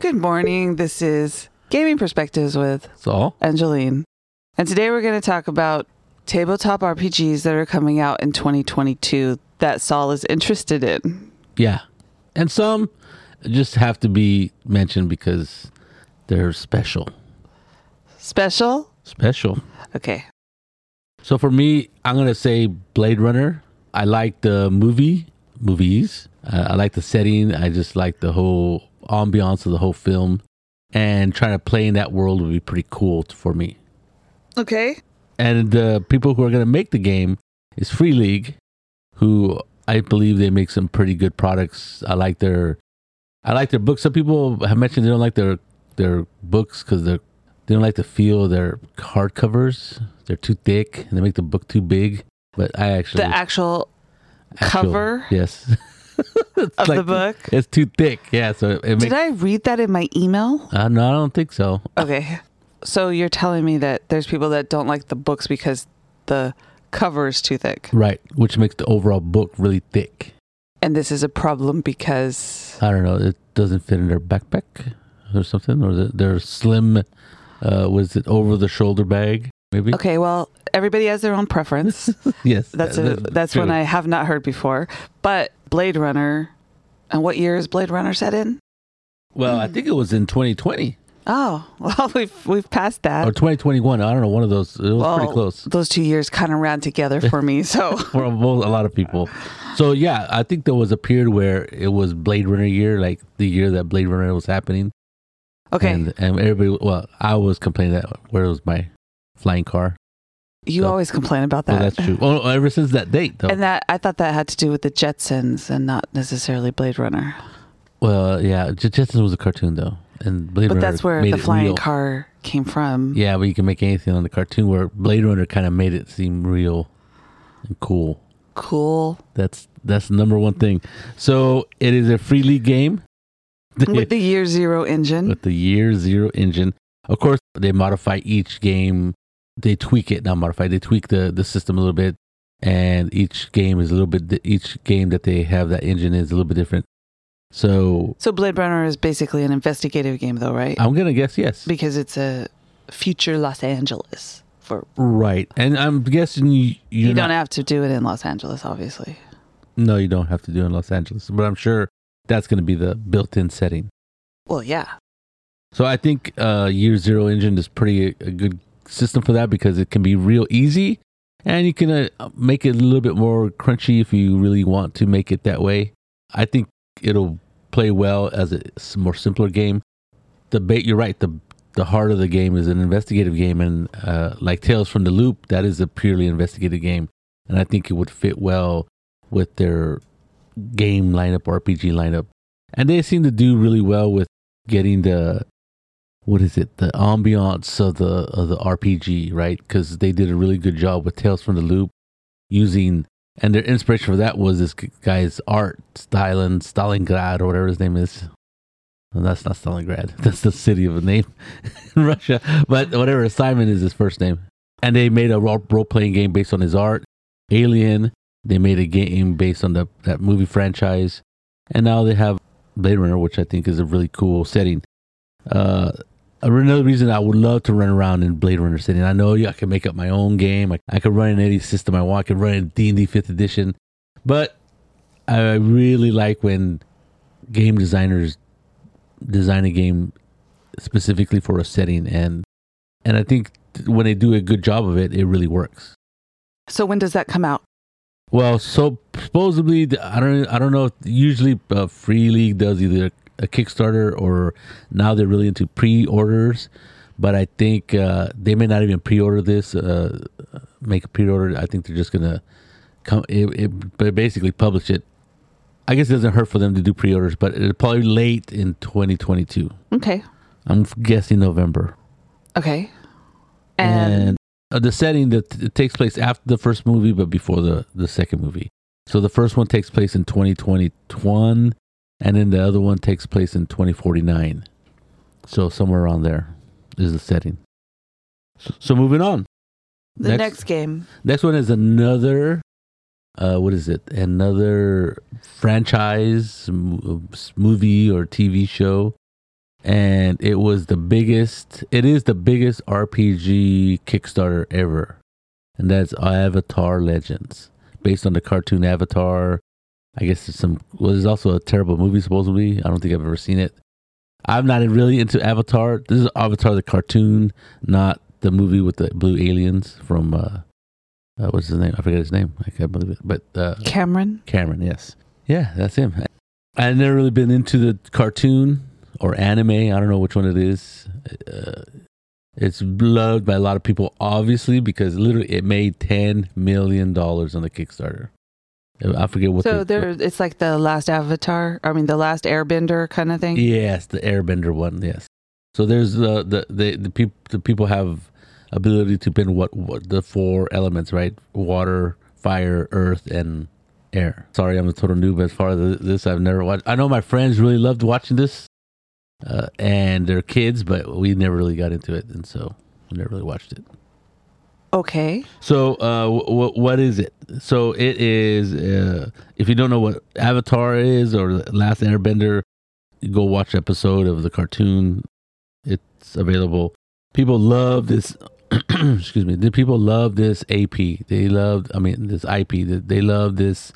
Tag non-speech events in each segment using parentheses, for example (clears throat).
Good morning. This is Gaming Perspectives with So, Angeline. And today we're going to talk about tabletop RPGs that are coming out in 2022 that Saul is interested in. yeah. And some just have to be mentioned because they're special. Special? Special. Okay. Saul for me, I'm going to say Blade Runner. I like the movie, movies. Uh, I like the setting. I just like the whole ambiance of the whole film. And trying to play in that world would be pretty cool for me. Okay. And the people who are going to make the game is Free League, who I believe they make some pretty good products. I like their, I like their books. Some people have mentioned they don't like their their books because they're they don't like the feel of their hardcovers. They're too thick and they make the book too big. But I actually The actual actual- cover yes, (laughs) (laughs) Of the like- book. It's too thick. Yeah, so it makes. Did I read that in my email? uh, no, I don't think so. Okay. So you're telling me that there's people that don't like the books because the cover is too thick. Right, which makes the overall book really thick. And this is a problem because I don't know. It doesn't fit in their backpack or something, or the, their slim. Uh, was it over the shoulder bag? Maybe. Okay, well, everybody has their own preference. (laughs) Yes. That's that- a that's one. I have not heard before. But Blade Runner, and what year is Blade Runner set in? Well, I think it was in 2020 Oh, (laughs) well, we've we've passed that. or 2021. I don't know. One of those. It was well, pretty close Those two years kind of ran together for me. (laughs) So for a, a lot of people. So yeah, I think there was a period where it was Blade Runner year, like the year that Blade Runner was happening. okay, And, and everybody, well, I was complaining that where was my flying car. You so- always complain about Well, that. that's true. Oh, ever since that date, though. And that I thought that had to do with the Jetsons and not necessarily Blade Runner. well, yeah, J- Jetsons was a cartoon though, and Blade But Runner that's where made the flying real. car came from. Yeah, but you can make anything on the cartoon. Where Blade Runner kind of made it seem real and cool. Cool. That's that's the number one thing. So it is a free league game (laughs) With the year zero engine. with the year zero engine. Of course, they modify each game. They tweak it, not modify. They tweak the the system a little bit, and each game is a little bit. Each game that they have that engine is a little bit different. So So Blade Runner is basically an investigative game though, right? I'm gonna guess yes. because it's a future Los Angeles. For Right, and I'm guessing you you don't not, have to do it in Los Angeles, obviously. No, you don't have to do it in Los Angeles, but I'm sure that's going to be the built-in setting. Well, yeah. So I think uh, Year Zero engine is pretty a good system for that because it can be real easy, and you can uh, make it a little bit more crunchy if you really want to make it that way. I think it'll play well as a more simpler game. The bait, you're right. The the heart of the game is an investigative game, and uh, like Tales from the Loop, that is a purely investigative game, and I think it would fit well with their game lineup, RPG lineup, and they seem to do really well with getting the what is it, the ambiance of the of the RPG, right? Because they did a really good job with Tales from the Loop, using and their inspiration for that was this guy's art, Stalin, Stalingrad, or whatever his name is. That's not Stalingrad. (laughs) That's the city of a name (laughs) in Russia. But whatever, Simon is his first name. And they made a role playing game based on his art. Alien. They made a game based on the that movie franchise. And now they have Blade Runner, which I think is a really cool setting. Uh, another reason I would love to run around in Blade Runner setting. I know I can make up my own game. I, I could run in any system I want. I could run in D and D Fifth Edition, but I really like when game designers design a game specifically for a setting, and and I think when they do a good job of it, it really works. So when does that come out? Well, so supposedly, I don't, I don't know. Usually, uh, Free League does either a Kickstarter or now they're really into pre-orders. But I think uh, they may not even pre-order this. Uh, make a pre-order. I think they're just gonna come. It, it, but basically publish it. I guess it doesn't hurt for them to do pre-orders, but it'll probably late in 2022. Okay. I'm guessing November. Okay. And, and uh, the setting that it takes place after the first movie, but before the the second movie. So the first one takes place in 2021, and then the other one takes place in 2049. So somewhere around there is the setting. So, so moving on. the next, game. Next one is another. Uh, what is it? Another franchise movie or TV show and it was the biggest. It is the biggest RPG Kickstarter ever, and that's Avatar Legends, based on the cartoon Avatar. I guess there's some. Well, there's also a terrible movie supposedly. I don't think I've ever seen it. I'm not really into Avatar. This is Avatar the cartoon, not the movie with the blue aliens from uh, uh what's his name? I forget his name. I can't believe it. But uh Cameron. Cameron, yes. Yeah, that's him. I've never really been into the cartoon or anime. I don't know which one it is. Uh, it's loved by a lot of people, obviously, because literally it made ten million dollars on the Kickstarter. I forget what. So the, there, it's like the last Avatar. I mean, the last Airbender kind of thing. Yes, the Airbender one. Yes. So there's the the the, the people the people have ability to bend what, what the four elements, right? Water, fire, earth, and air. Sorry, I'm a total noob as far as this. I've never watched. I know my friends really loved watching this, uh, and their kids, but we never really got into it, and so we never really watched it. Okay. So, uh, w- what is it? So, it is. Uh, if you don't know what Avatar is or Last Airbender, go watch episode of the cartoon. It's available. People love this. (clears throat) excuse me. The people love this AP. They love. I mean, this IP. They love this.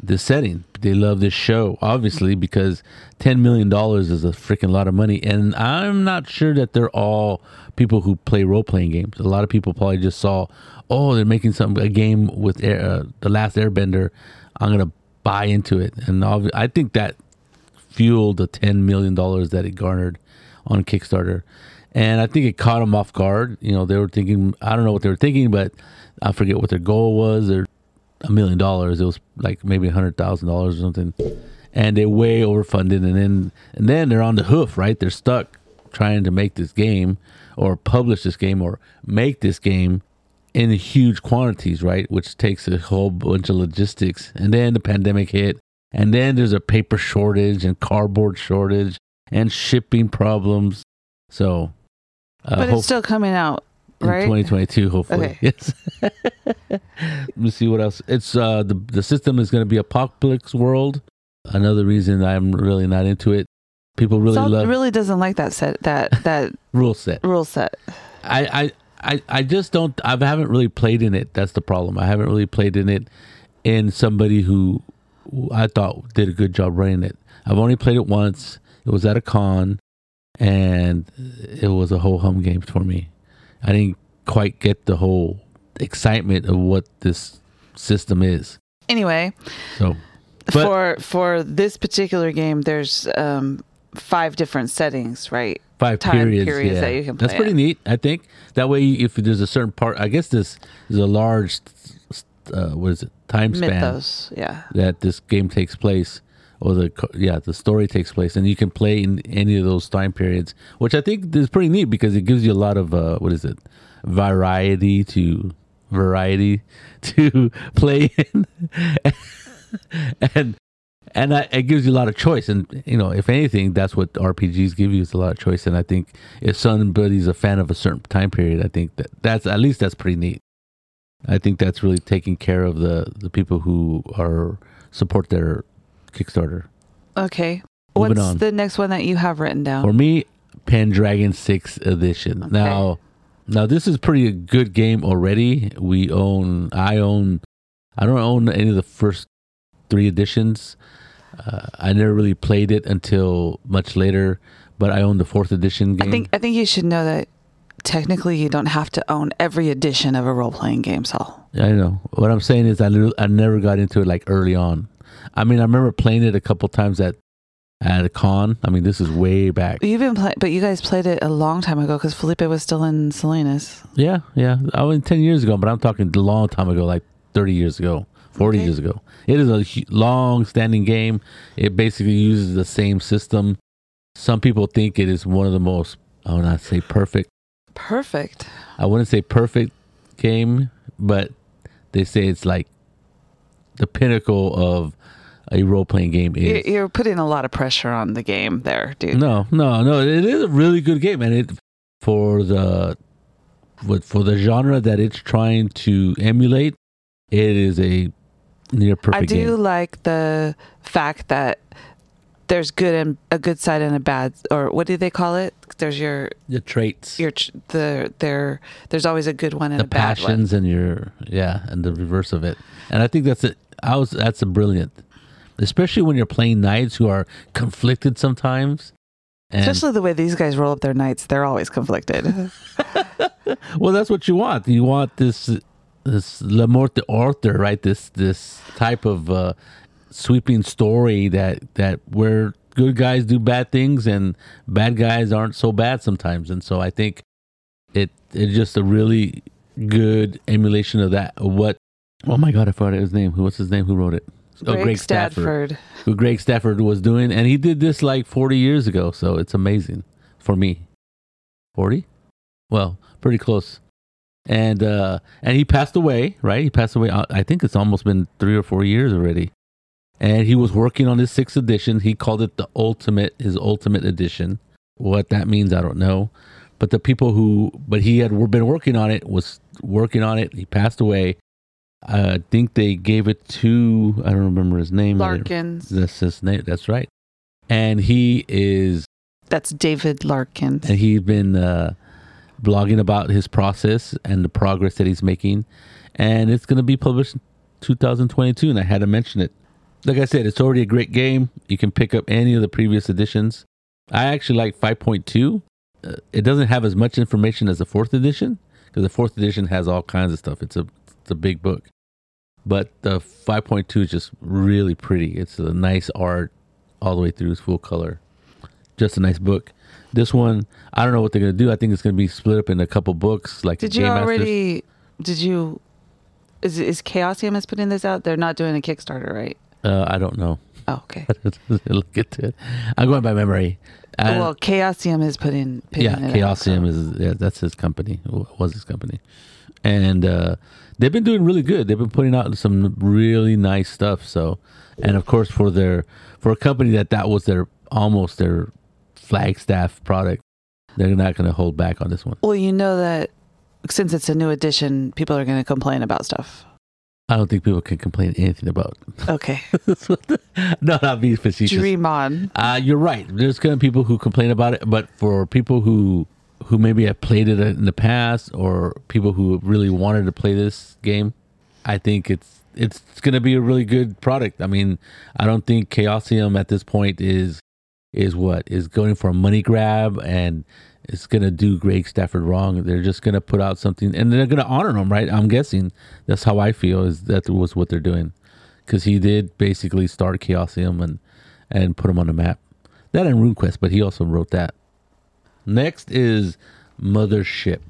This setting. They love this show, obviously, because ten million dollars is a freaking lot of money. And I'm not sure that they're all people who play role playing games. A lot of people probably just saw, oh, they're making some a game with Air, uh, the Last Airbender. I'm gonna buy into it, and I think that fueled the ten million dollars that it garnered on Kickstarter. And I think it caught them off guard. You know, they were thinking, I don't know what they were thinking, but I forget what their goal was. Or a million dollars. It was like maybe a hundred thousand dollars or something. And they way overfunded, and then and then they're on the hoof, right? They're stuck trying to make this game, or publish this game, or make this game in huge quantities, right? Which takes a whole bunch of logistics. And then the pandemic hit, and then there's a paper shortage and cardboard shortage and shipping problems. So, uh, but it's still coming out right? in 2022 hopefully. Okay. yes. (laughs) Let me see what else. It's uh the, the system is going to be apocalypse world. Another reason i'm really not into it. People really Saul love really doesn't like that set that that (laughs) rule set. rule set. I, I i i just don't i haven't really played in it. That's the problem. I haven't really played in it. In somebody who i thought did a good job running it. I've only played it once. It was at a con and it was a whole hum game for me. I didn't quite get the whole excitement of what this system is. Anyway, so but, for for this particular game, there's um, five different settings, right? Five Time periods, periods yeah. that you can play. That's pretty in. neat. I think that way, if there's a certain part, I guess this is a large, uh, what is it, time span Mythos, yeah. that this game takes place or the yeah the story takes place and you can play in any of those time periods which i think is pretty neat because it gives you a lot of uh, what is it? Variety to variety (laughs) to play in. (laughs) And and I, it gives you a lot of choice. And you know if anything that's what rpgs give you is a lot of choice. And i think if somebody's a fan of a certain time period i think that that's at least that's pretty neat. I think that's really taking care of the the people who are support their Kickstarter. Okay. Moving What's on. the next one that you have written down? For me, Pendragon Six Edition. Okay. Now, now this is pretty good game already. We own. I own. I don't own any of the first three editions. Uh, I never really played it until much later, but I own the fourth edition game. I think I think you should know that technically you don't have to own every edition of a role playing game, Saul. I know. What I'm saying is, I, I never got into it like early on. I mean, I remember playing it a couple times at at a con. I mean, this is way back. You've been playing, but you guys played it a long time ago because Felipe was still in Salinas. Yeah, yeah. I was ten years ago, but I'm talking a long time ago, like thirty years ago, forty Okay. years ago. It is a long-standing game. It basically uses the same system. Some people think it is one of the most. I would not say perfect. Perfect. I wouldn't say perfect game, but they say it's like the pinnacle of a role-playing game. You- Is You're putting a lot of pressure on the game there, dude. No, no, no. It is a really good game, and it for the what for the genre that it's trying to emulate. It is a near perfect I do game. like the fact that there's good and a good side and a bad, or what do they call it? There's your The traits, your the there. There's always a good one and the a bad one. passions, and your yeah, and the reverse of it. And I think that's it. I was that's a brilliant, especially when you're playing knights who are conflicted sometimes. And Especially the way these guys roll up their knights, they're always conflicted. (laughs) well, that's what you want. You want this this Le Morte d'Arthur, right? This this type of uh, sweeping story that that where good guys do bad things and bad guys aren't so bad sometimes. And so I think it it's just a really good emulation of that. What? Oh my God, I forgot his name. Who? What's his name? Who wrote it? Oh, Greg, Stafford. Who Greg Stafford was doing, and he did this like 40 years ago. So it's amazing for me. 40? Well, pretty close. And uh and he passed away, right? He passed away. uh, I think it's almost been three or four years already. And he was working on his sixth edition. He called it the ultimate, his ultimate edition. What that means, I don't know. But the people who, but he had been working on it, was working on it. He passed away. I think they gave it to, I don't remember his name. Larkins. That's his name. That's right. And he is, That's David Larkins. and he's been uh, blogging about his process and the progress that he's making. And it's going to be published in 2022. And I had to mention it. Like I said, it's already a great game. You can pick up any of the previous editions. I actually like 5.2. Uh, it doesn't have as much information as the fourth edition because the fourth edition has all kinds of stuff. It's a a big book, but the 5.2 is just really pretty. It's a nice art all the way through. It's full color. Just a nice book. This one, I don't know what they're gonna do. I think it's gonna be split up in a couple books. Like Did the you Game Masters. already? Did you? Is is Chaosium is putting this out? They're not doing a Kickstarter, right? Uh, I don't know. Oh, okay. (laughs) Look at it. I'm going by memory. And- well, Chaosium is putting. yeah, out, Chaosium so- is yeah, that's his company. Was his company, and uh, they've been doing really good. They've been putting out some really nice stuff. So, and of course for their for a company that that was their almost their flagstaff product, they're not going to hold back on this one. Well, you know that since it's a new edition, people are going to complain about stuff. I don't think people can complain anything about. (laughs) Okay, no, not being facetious. dream on. Uh, you're right. There's gonna be people who complain about it, but for people who who maybe have played it in the past, or people who really wanted to play this game, I think it's it's gonna be a really good product. I mean, I don't think Chaosium at this point is is what is going for a money grab and it's gonna do Greg Stafford wrong. They're just gonna put out something and they're gonna honor him, right? I'm guessing that's how I feel is that was what they're doing because he did basically start Chaosium and and put him on the map. That and RuneQuest, but he also wrote that. Next is Mothership.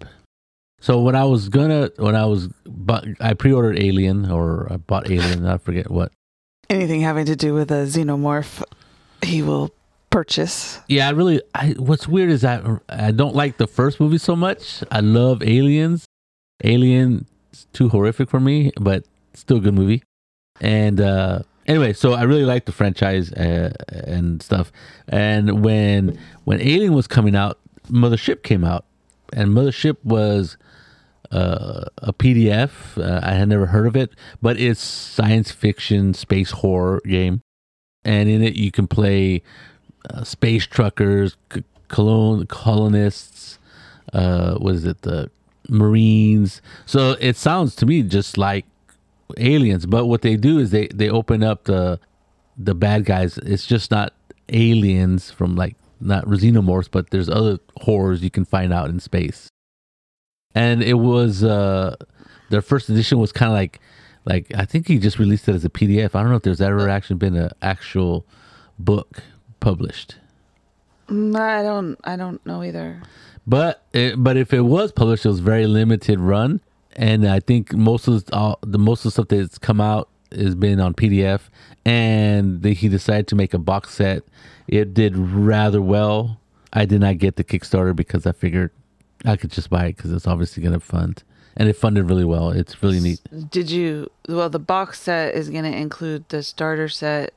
So when I was gonna, when I was, but I pre-ordered Alien or I bought Alien. I forget what. Anything having to do with a xenomorph, he will purchase. Yeah, I really. I what's weird is that I don't like the first movie so much. I love Aliens. Alien too horrific for me, but still a good movie. And uh anyway, so I really like the franchise uh, and stuff. And when when Alien was coming out, Mothership came out, and Mothership was uh, a PDF. Uh, I had never heard of it, but it's science fiction space horror game, and in it you can play uh, space truckers, c- colon colonists. Uh, what is it? The Marines. So it sounds to me just like aliens, but what they do is they they open up the the bad guys. It's just not aliens from like not xenomorphs, but there's other horrors you can find out in space. And it was uh their first edition was kind of like like I think he just released it as a PDF. I don't know if there's ever actually been an actual book published. Mm, I don't. I don't know either. But it, but if it was published, it was very limited run, and I think most of the, all, the most of the stuff that's come out has been on PDF. And they, he decided to make a box set. It did rather well. I did not get the Kickstarter because I figured I could just buy it because it's obviously going to fund, and it funded really well. It's really neat. Did you? Well, the box set is going to include the starter set,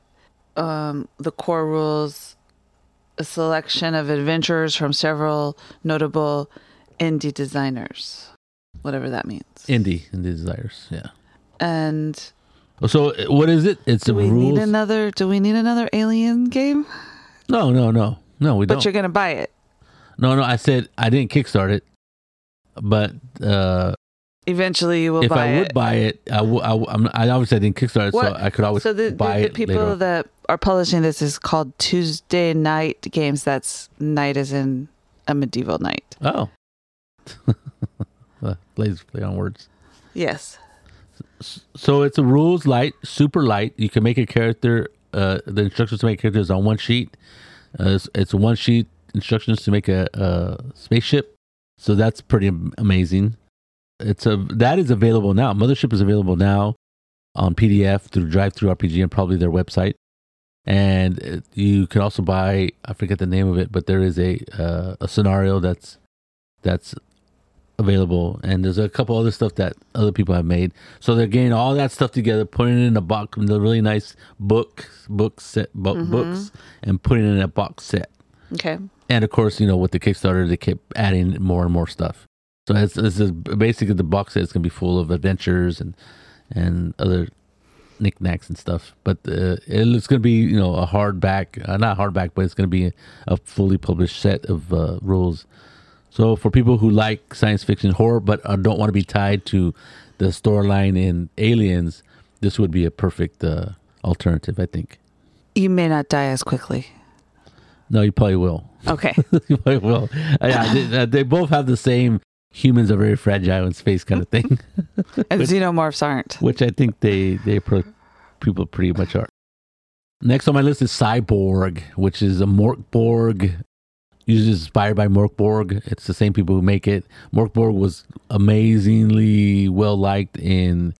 um, the core rules, a selection of adventures from several notable indie designers, whatever that means. Indie, indie designers, yeah. and So what is it? It's do the we rules. need another? Do we need another Alien game? No, no, no, no. We but don't. But you're gonna buy it. No, no. I said I didn't kickstart it, but uh, Eventually, you will buy it. if buy I would buy it, I, w- I, w- I'm, I obviously didn't kickstart it, so I could always so the, the, buy the it people later. that are publishing this is called Tuesday Knight Games. That's knight as in a medieval knight. Oh, (laughs) plays play on words. Yes. So it's a rules light, super light. You can make a character. Uh, the instructions to make characters on one sheet. Uh, it's, it's one sheet instructions to make a, a spaceship. So that's pretty amazing. It's a that is available now. Mothership is available now on PDF through DriveThruRPG and probably their website. And you can also buy I forget the name of it, but there is a uh, a scenario that's that's available, and there's a couple other stuff that other people have made. So they're getting all that stuff together, putting it in a box, the really nice book book set book, Mhm. books, and putting it in a box set. Okay. And of course, you know, with the Kickstarter, they kept adding more and more stuff. So it's, this is basically the box set is going to be full of adventures and and other knickknacks and stuff. But uh, it's going to be, you know, a hardback, uh, not hardback, but it's going to be a fully published set of uh, rules. So for people who like science fiction horror but uh, don't want to be tied to the storyline in Aliens, this would be a perfect uh, alternative, I think. You may not die as quickly. No, you probably will. Okay. (laughs) you probably will. Uh, yeah, they, uh, they both have the same humans are very fragile in space kind of thing, (laughs) and xenomorphs aren't. which I think they they pro- people pretty much are. Next on my list is Cyborg, which is a Mörk Borg. Usually inspired by Mörk Borg. It's the same people who make it. Mörk Borg was amazingly well liked in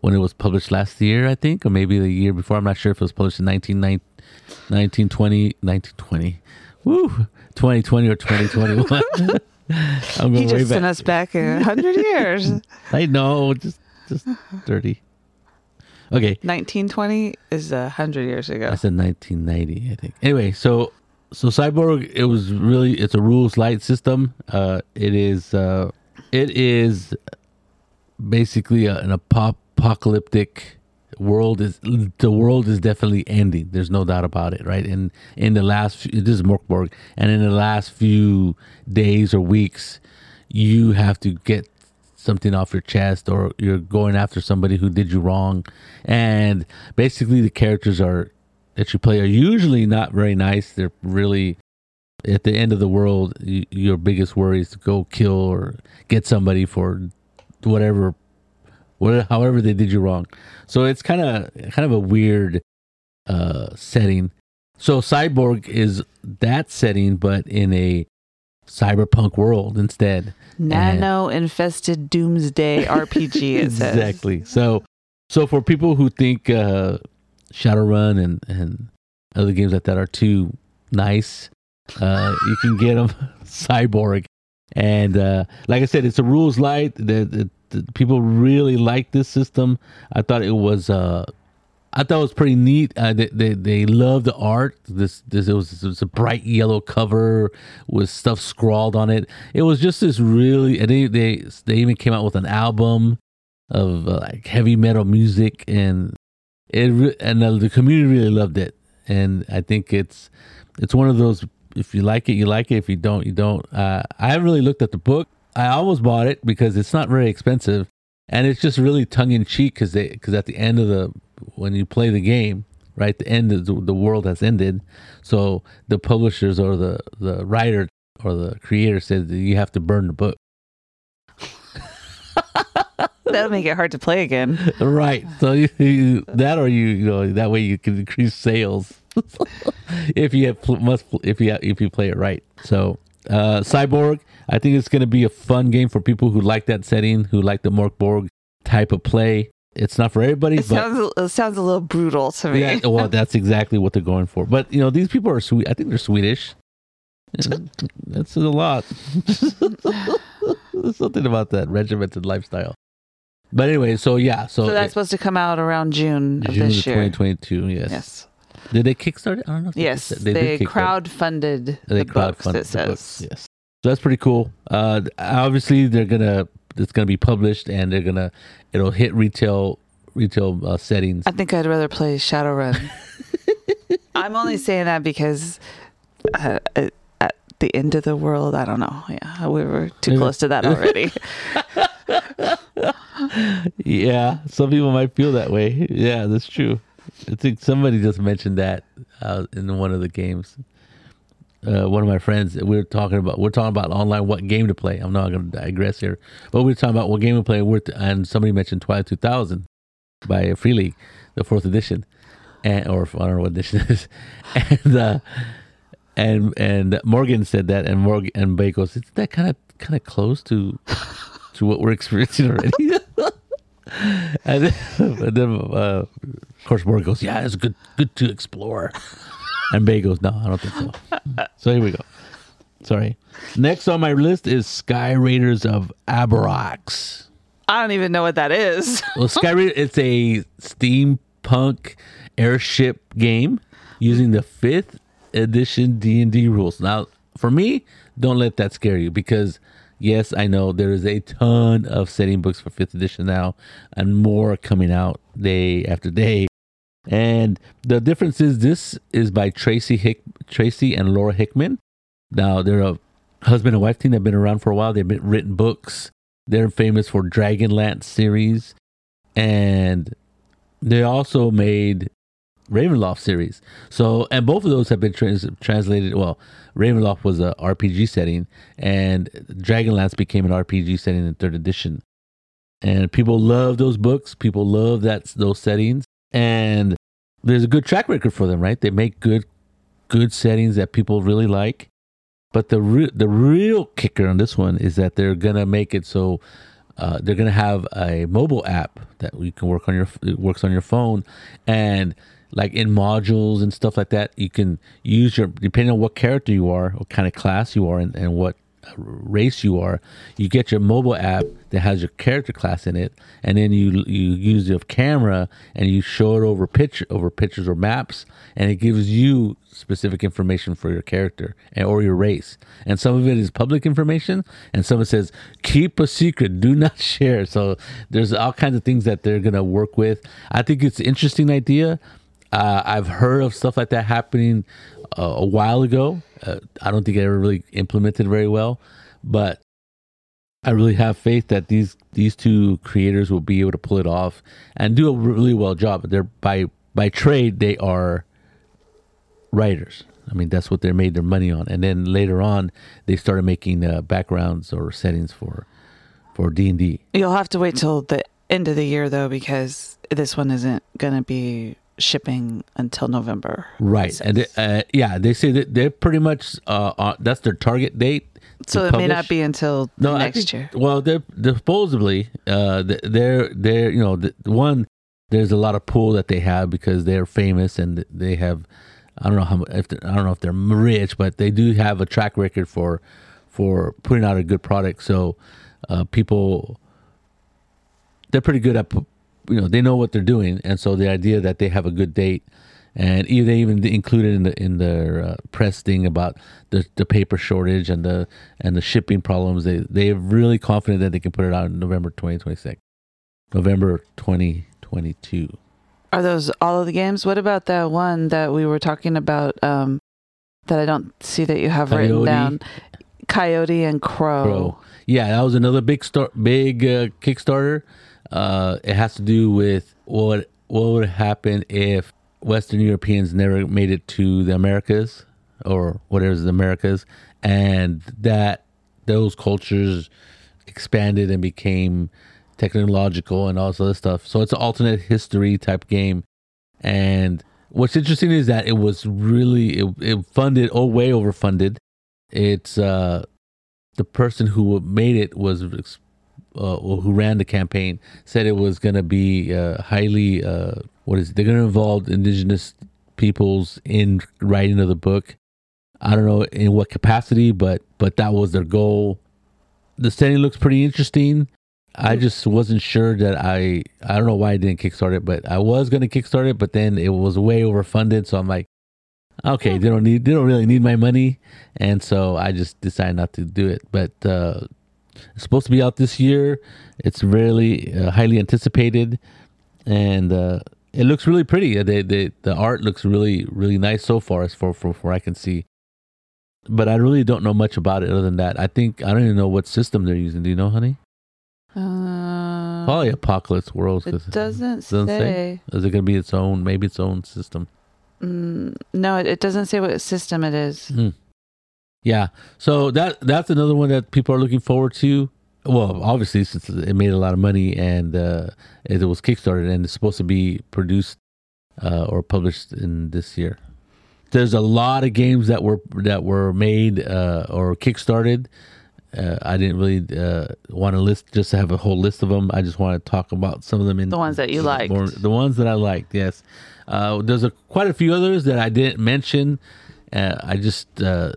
when it was published last year, I think, or maybe the year before. I'm not sure if it was published in 19, 1920, 1920. Woo! 2020 or 2021. (laughs) (laughs) I'm He just sent us back a hundred years. (laughs) I know, just just 30. Okay, 1920 is a hundred years ago. I said 1990, I think. Anyway, so so Cyborg, it was really it's a rules light system. Uh, it is uh, it is basically a, an apocalyptic world is the world is definitely ending. There's no doubt about it, right? And in the last few, this is Mörk Borg, and in the last few days or weeks, you have to get something off your chest or you're going after somebody who did you wrong and basically the characters are that you play are usually not very nice they're really at the end of the world y- your biggest worry is to go kill or get somebody for whatever whatever however they did you wrong so it's kind of kind of a weird uh setting so cyborg is that setting but in a cyberpunk world instead Nano infested doomsday RPG. It says (laughs) exactly. So, so for people who think uh, Shadowrun and and other games like that are too nice, uh, you can get them (laughs) Cyborg, and uh, like I said, it's a rules light. The people really like this system. I thought it was. Uh, I thought it was pretty neat. Uh, they, they they love the art. This this it was, it was a bright yellow cover with stuff scrawled on it. It was just this really. They they they even came out with an album of uh, like heavy metal music, and it re- and the, the community really loved it. And I think it's it's one of those. If you like it, you like it. If you don't, you don't. Uh, I haven't really looked at the book. I almost bought it because it's not very expensive, and it's just really tongue in cheek because they because at the end of the when you play the game, right, the end the, the world has ended. So the publishers or the the writer or the creator says you have to burn the book. (laughs) that'll make it hard to play again. right. So you, you, that or you you know that way you can increase sales (laughs) if you have must if you have, if you play it right. So uh, Cyborg, I think it's going to be a fun game for people who like that setting, who like the Mörk Borg type of play. It's not for everybody, It but sounds it sounds a little brutal to me. yeah, well, (laughs) that's exactly what they're going for. But you know, these people are sweet. I think they're Swedish. That's a lot. There's something about that regimented lifestyle. But anyway, so yeah, so, so that's supposed to come out around June of June of this year. 2022. Yes. Yes. Did they kickstart it? I don't know. If Yes. They, did kickstart it. crowdfunded They the books. crowdfunded It the books, says. Yes. So that's pretty cool. Uh, obviously, they're gonna it's gonna be published and they're gonna it'll hit retail retail uh, settings. I think I'd rather play Shadowrun. (laughs) I'm only saying that because uh, uh, at the end of the world. I don't know. Yeah, we were too close to that already. (laughs) (laughs) (laughs) Yeah, some people might feel that way. Yeah, that's true. I think somebody just mentioned that uh, in one of the games. Uh, one of my friends, we were talking about we're talking about online what game to play. I'm not going to digress here, but we are talking about what game to play. We're t- and somebody mentioned Twilight 2000 by Free League, the fourth edition, and or I don't know what edition (laughs) it is, and uh, and and Morgan said that, and Morgan and goes, "Isn't that kind of kind of close to to what we're experiencing already?" (laughs) and then, and then uh, of course, Morgan goes, "Yeah, it's good good to explore," and Bay goes, "No, I don't think so." So here we go. Sorry. Next on my list is Sky Raiders of Aberox. I don't even know what that is. (laughs) Well, Sky Raider, it's a steampunk airship game using the fifth edition D and D rules. Now, for me, don't let that scare you because yes, I know there is a ton of setting books for fifth edition now, and more coming out day after day. And the difference is this is by Tracy Hick, Tracy and Laura Hickman. Now they're a husband and wife team. They've been around for a while. They've been written books. They're famous for Dragonlance series, and they also made Ravenloft series. So, and both of those have been trans- translated. Well, Ravenloft was a RPG setting, and Dragonlance became an RPG setting in third edition. And people love those books. People love that those settings, and there's a good track record for them, right? They make good, good settings that people really like. But the re- the real kicker on this one is that they're gonna make it so uh, they're gonna have a mobile app that you can work on your works on your phone, and like in modules and stuff like that, you can use your depending on what character you are, what kind of class you are, and, and what uh, race you are, you get your mobile app that has your character class in it, and then you you use your camera and you show it over picture over pictures or maps, and it gives you specific information for your character and or your race. And some of it is public information, and some of it says keep a secret, do not share. So there's all kinds of things that they're gonna work with. I think it's an interesting idea. Uh, I've heard of stuff like that happening uh, a while ago. Uh, I don't think it ever really implemented very well, but I really have faith that these these two creators will be able to pull it off and do a really well job. They're by by trade they are writers. I mean that's what they made their money on, and then later on they started making uh, backgrounds or settings for for D and D. You'll have to wait till the end of the year though, because this one isn't gonna be shipping until November. Right, and they, uh, yeah, they say that they're pretty much uh, uh, that's their target date. So it may not be until no, next think- year. Well, they're, they're supposedly uh, they're they're you know the, one there's a lot of pull that they have because they're famous and they have I don't know how if they're- I don't know if they're rich, but they do have a track record for for putting out a good product. So uh, people they're pretty good at you know they know what they're doing, and so the idea that they have a good date. And even they even included in the in their uh, press thing about the, the paper shortage and the and the shipping problems. They they're really confident that they can put it out in November 2026, November 2022. Are those all of the games? What about that one that we were talking about um, that I don't see that you have written down? Coyote and Crow. Pro. Yeah, that was another big start, big uh, Kickstarter. Uh, it has to do with what what would happen if Western Europeans never made it to the Americas or whatever is the Americas, and that those cultures expanded and became technological and all this other stuff. So it's an alternate history type game. And what's interesting is that it was really it, it funded oh way overfunded. It's uh the person who made it was uh, or who ran the campaign said it was going to be uh, highly uh, what is it? They're going to involve indigenous peoples in writing of the book. I don't know in what capacity, but but that was their goal. The setting looks pretty interesting. I just wasn't sure that I I don't know why I didn't kickstart it, but I was going to kickstart it, but then it was way overfunded, so I'm like, okay, they don't need they don't really need my money, and so I just decided not to do it. But uh, it's supposed to be out this year. It's really uh, highly anticipated, and uh, it looks really pretty. Uh, The, the the art looks really really nice so far, as far from where I can see. but I really don't know much about it other than that. I think I don't even know what system they're using. Do you know, honey? Uh, Probably Apocalypse Worlds. it doesn't, doesn't say. say? Is it going to be its own, maybe its own system? Mm, no, it, it doesn't say what system it is. Hmm. Yeah. So that that's another one that people are looking forward to. Well, obviously, since it made a lot of money and uh, it was kickstarted and it's supposed to be produced uh, or published in this year. There's a lot of games that were that were made uh, or kickstarted. Uh, I didn't really uh, want to list just to have a whole list of them. I just want to talk about some of them in The ones that you liked. more- the ones that I liked. Yes, uh, there's a, quite a few others that I didn't mention. Uh, I just uh,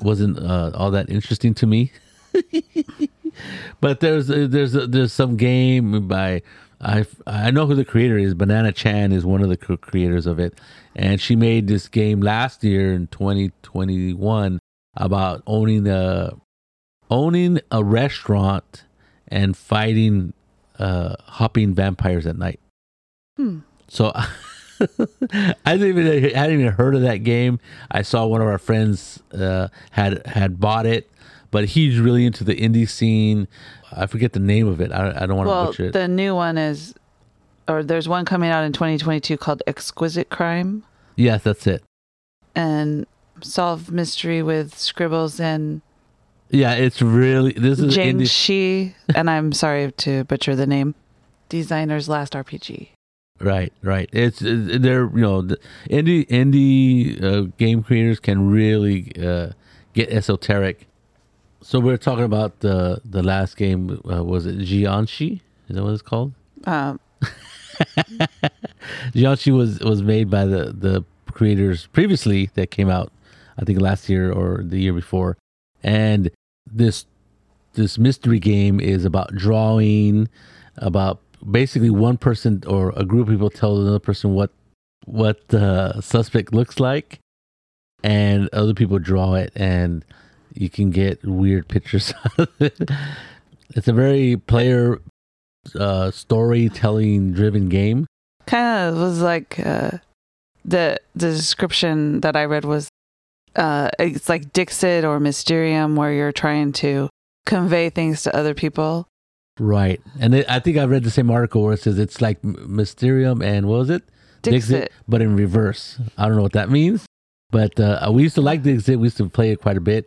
wasn't uh, all that interesting to me. (laughs) but there's there's there's some game by I I know who the creator is. Banana Chan is one of the creators of it, and she made this game last year in 2021 about owning a owning a restaurant and fighting uh, hopping vampires at night. Hmm. So (laughs) (laughs) I didn't even I hadn't even heard of that game. I saw one of our friends uh, had had bought it, but he's really into the indie scene. I forget the name of it. I, I don't want to Well, butcher it. the new one is, or there's one coming out in 2022 called Exquisite Crime yes, that's it. and Solve Mystery with Scribbles and Yeah, it's really this is James indie. Shi. and I'm sorry to butcher the name. Designer's Last RPG. Right, right. It's they're you know the indie indie uh, game creators can really uh, get esoteric. So we're talking about the the last game. Uh, was it Jiangshi? Is that what it's called? Um, (laughs) Jiangshi was was made by the the creators previously that came out, I think last year or the year before, and this this mystery game is about drawing, about basically one person or a group of people tell another person what what the suspect looks like, and other people draw it, and you can get weird (laughs) pictures it. It's a very player uh, storytelling driven game. kind of was like uh, the the description that I read was uh, it's like Dixit or Mysterium, where you're trying to convey things to other people. Right. And it, I think I read the same article where it says it's like Mysterium and what was it? Dixit. but in reverse. I don't know what that means. But uh, we used to like Dixit. We used to play it quite a bit.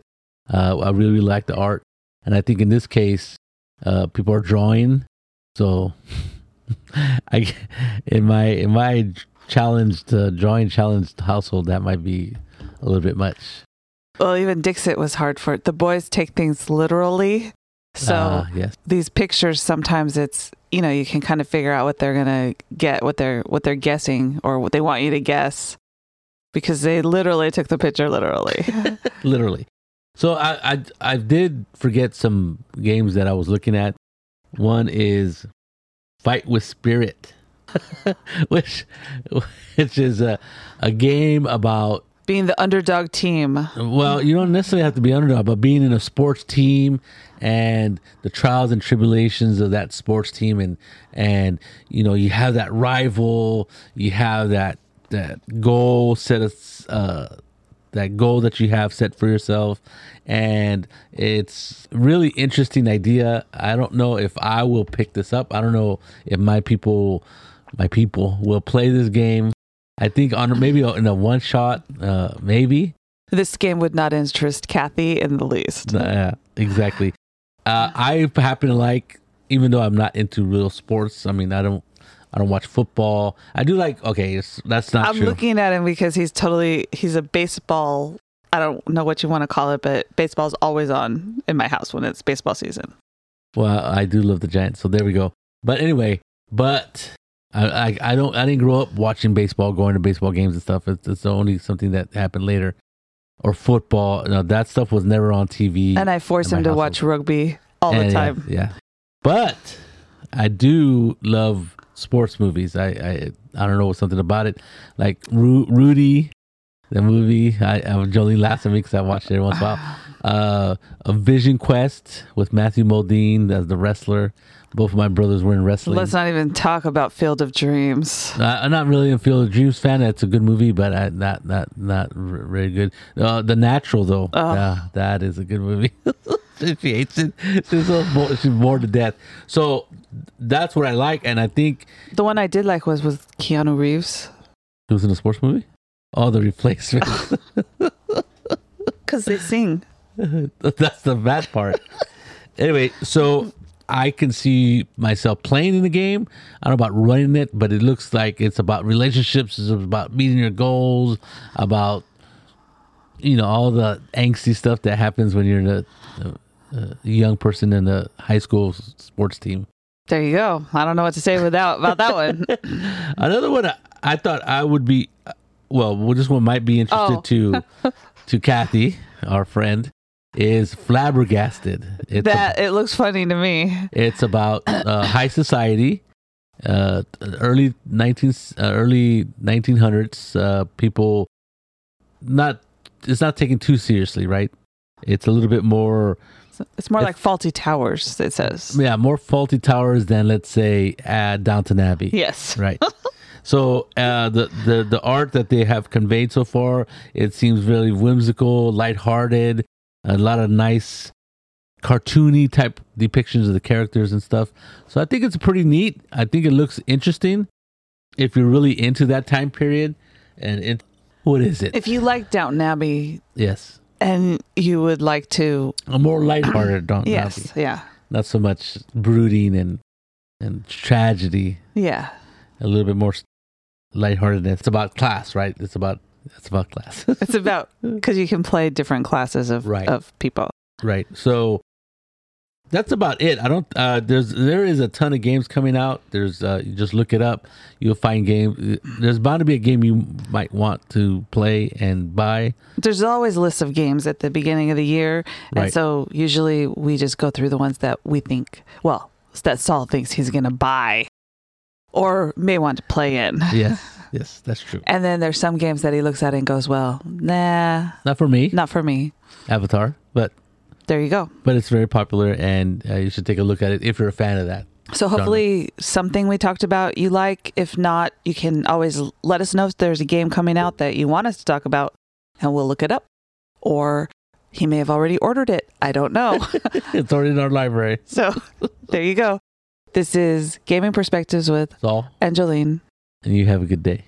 Uh, I really, really like the art. And I think in this case, uh, people are drawing. So (laughs) I, in my, in my challenged, uh, drawing challenged household, that might be a little bit much. Well, even Dixit was hard for it. The boys take things literally. So Ah, yes. these pictures sometimes it's you know you can kind of figure out what they're gonna get what they're what they're guessing or what they want you to guess because they literally took the picture literally (laughs) literally. So I, I I did forget some games that I was looking at. One is Fight with Spirit, (laughs) which (laughs) which is a a game about being the underdog team well, you don't necessarily have to be underdog, but being in a sports team and the trials and tribulations of that sports team, and and you know you have that rival, you have that that goal set of uh, that goal that you have set for yourself, and it's really interesting idea. I don't know if I will pick this up. I don't know if my people my people will play this game. I think on maybe in a one shot, uh, maybe. this game would not interest kathy in the least Yeah, exactly. Uh, I happen to like, even though I'm not into real sports. I mean, I don't, I don't watch football. I do like. Okay, it's, that's not i'm true. looking at him because he's totally he's a baseball i don't know what you want to call it but baseball's always on in my house when it's baseball season well, I do love the Giants, so there we go. But anyway, but I, I, I don't, I didn't grow up watching baseball, going to baseball games and stuff. It's, it's only something that happened later, or football. No, that stuff was never on TV. and i force him to watch rugby all the And, yeah, time Yeah, but I do love sports movies. I I, I don't know something about it, like Ru- Rudy, the movie. I, I Jolene laughs at me because I watch it every once in a while. (sighs) Uh, a Vision Quest with Matthew Modine as the wrestler. Both of my brothers were in wrestling. Let's not even talk about Field of Dreams. Uh, I'm not really a Field of Dreams fan. It's a good movie, but I, not not not r- very good. Uh, the Natural though, Oh. yeah, that is a good movie. (laughs) she hates it. She's bored, she's bored to death. So that's what I like, and I think The one I did like was with Keanu Reeves it was in a sports movie. Oh, the replacement. (laughs) (laughs) because they sing. That's the bad part. anyway, so I can see myself playing in the game. I don't know about running it, but it looks like it's about relationships. It's about meeting your goals, about you know all the angsty stuff that happens when you're a, a, a young person in a high school sports team. There you go. I don't know what to say without about that one. (laughs) Another one I, I thought I would be uh, well, well, this one might be interested Oh. to (laughs) to Kathy, our friend, is flabbergasted. It's a- that it looks funny to me. It's about uh, high society, uh, early nineteen, uh, early nineteen hundreds. Uh, people not it's not taken too seriously, right? It's a little bit more, It's more If- like Fawlty Towers. It says. yeah, more Fawlty Towers than let's say uh, Downton Abbey, Yes. right? (laughs) so uh, the the the art that they have conveyed so far, it seems really whimsical, lighthearted, a lot of nice cartoony type depictions of the characters and stuff. So I think it's pretty neat. I think it looks interesting if you're really into that time period. And it, what is it? If you like Downton Abbey yes, and you would like to, a more lighthearted (clears throat) Don yes, Abbey. yeah, not so much brooding and and tragedy. yeah, A little bit more lightheartedness. It's about class, right? It's about it's about class. (laughs) (laughs) it's about because you can play different classes of Right. of people. Right. So that's about it. I don't. Uh, there's there is a ton of games coming out. There's uh, you just look it up. You'll find game. There's bound to be a game you might want to play and buy. There's always lists of games at the beginning of the year, and so usually we just go through the ones that we think, well, that Saul thinks he's going to buy or may want to play in. Yes. (laughs) yes, that's true. And then there's some games that he looks at and goes, well, nah, Not for me, not for me. Avatar, but There you go. but it's very popular, and uh, you should take a look at it if you're a fan of that. So hopefully something we talked about you like. If not, you can always let us know if there's a game coming out that you want us to talk about and we'll look it up. Or he may have already ordered it. I don't know. (laughs) (laughs) it's already in our library. so there you go. This is Gaming Perspectives with all, Angeline. and you have a good day.